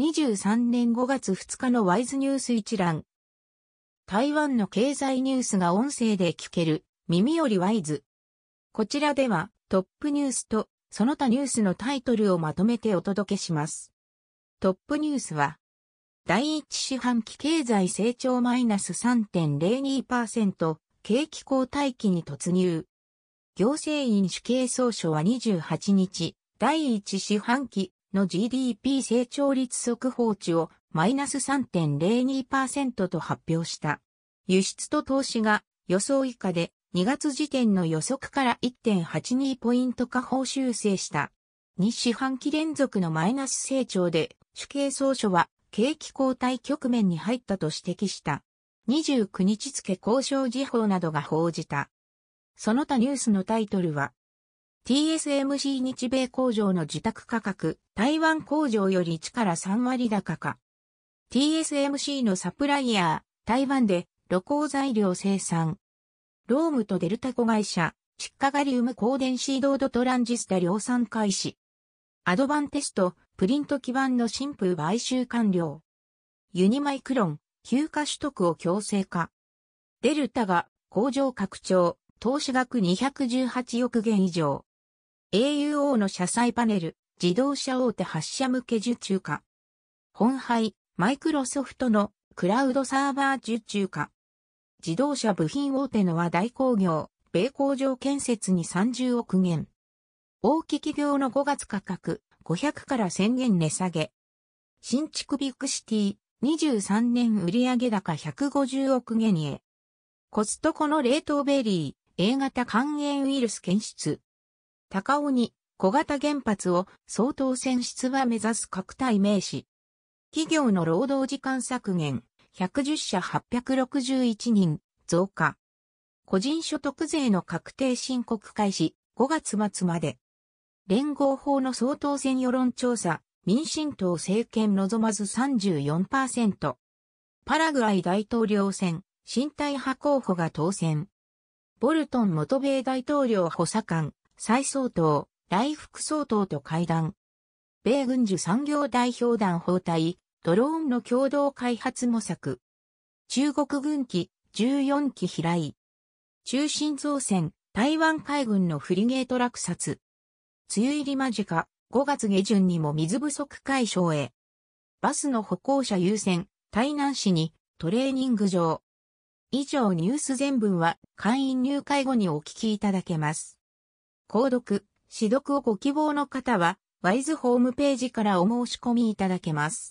2023年5月2日のワイズニュース一覧。台湾の経済ニュースが音声で聞ける、耳よりワイズ。こちらでは、トップニュースと、その他ニュースのタイトルをまとめてお届けします。トップニュースは、第一四半期経済成長マイナス3.02%、景気後退期に突入。行政院主計総書は28日、第一四半期の GDP 成長率速報値をマイナス3.02%と発表した。輸出と投資が予想以下で2月時点の予測から1.82ポイント下方修正した。2四半期連続のマイナス成長で、主計総書は景気後退局面に入ったと指摘した。29日付交渉時報などが報じた。その他ニュースのタイトルは、TSMC 日米工場の受託価格、台湾工場より1から3割高か。TSMC のサプライヤー、台湾で露光材料生産。ロームとデルタ子会社、窒化ガリウム高電シードードトランジスタ量産開始。アドバンテスト、プリント基盤の新風買収完了。ユニマイクロン、休暇取得を強制化。デルタが工場拡張、投資額218億元以上。AUO の車載パネル、自動車大手8社向け受注か。鴻海、マイクロソフトのクラウドサーバー受注か。自動車部品大手の和大工業、米工場建設に30億元。大き企業の5月価格、500から1000元値下げ。新竹ビッグシティ、23年売上高150億元へ。コストコの冷凍ベリー、A 型肝炎ウイルス検出。高尾に小型原発を相当選出は目指す各体名詞。企業の労働時間削減、110社861人、増加。個人所得税の確定申告開始、5月末まで。連合法の総統選世論調査、民進党政権望まず34%。パラグアイ大統領選、新体派候補が当選。ボルトン元米大統領補佐官、蔡総統、来副総統と会談。米軍需産業代表団包帯、ドローンの共同開発模索。中国軍機14機飛来。中心造船、台湾海軍のフリゲート落札。梅雨入り間近、5月下旬にも水不足解消へ。バスの歩行者優先、台南市にトレーニング場。以上ニュース全文は会員入会後にお聞きいただけます。購読、指読をご希望の方は、ワイズホームページからお申し込みいただけます。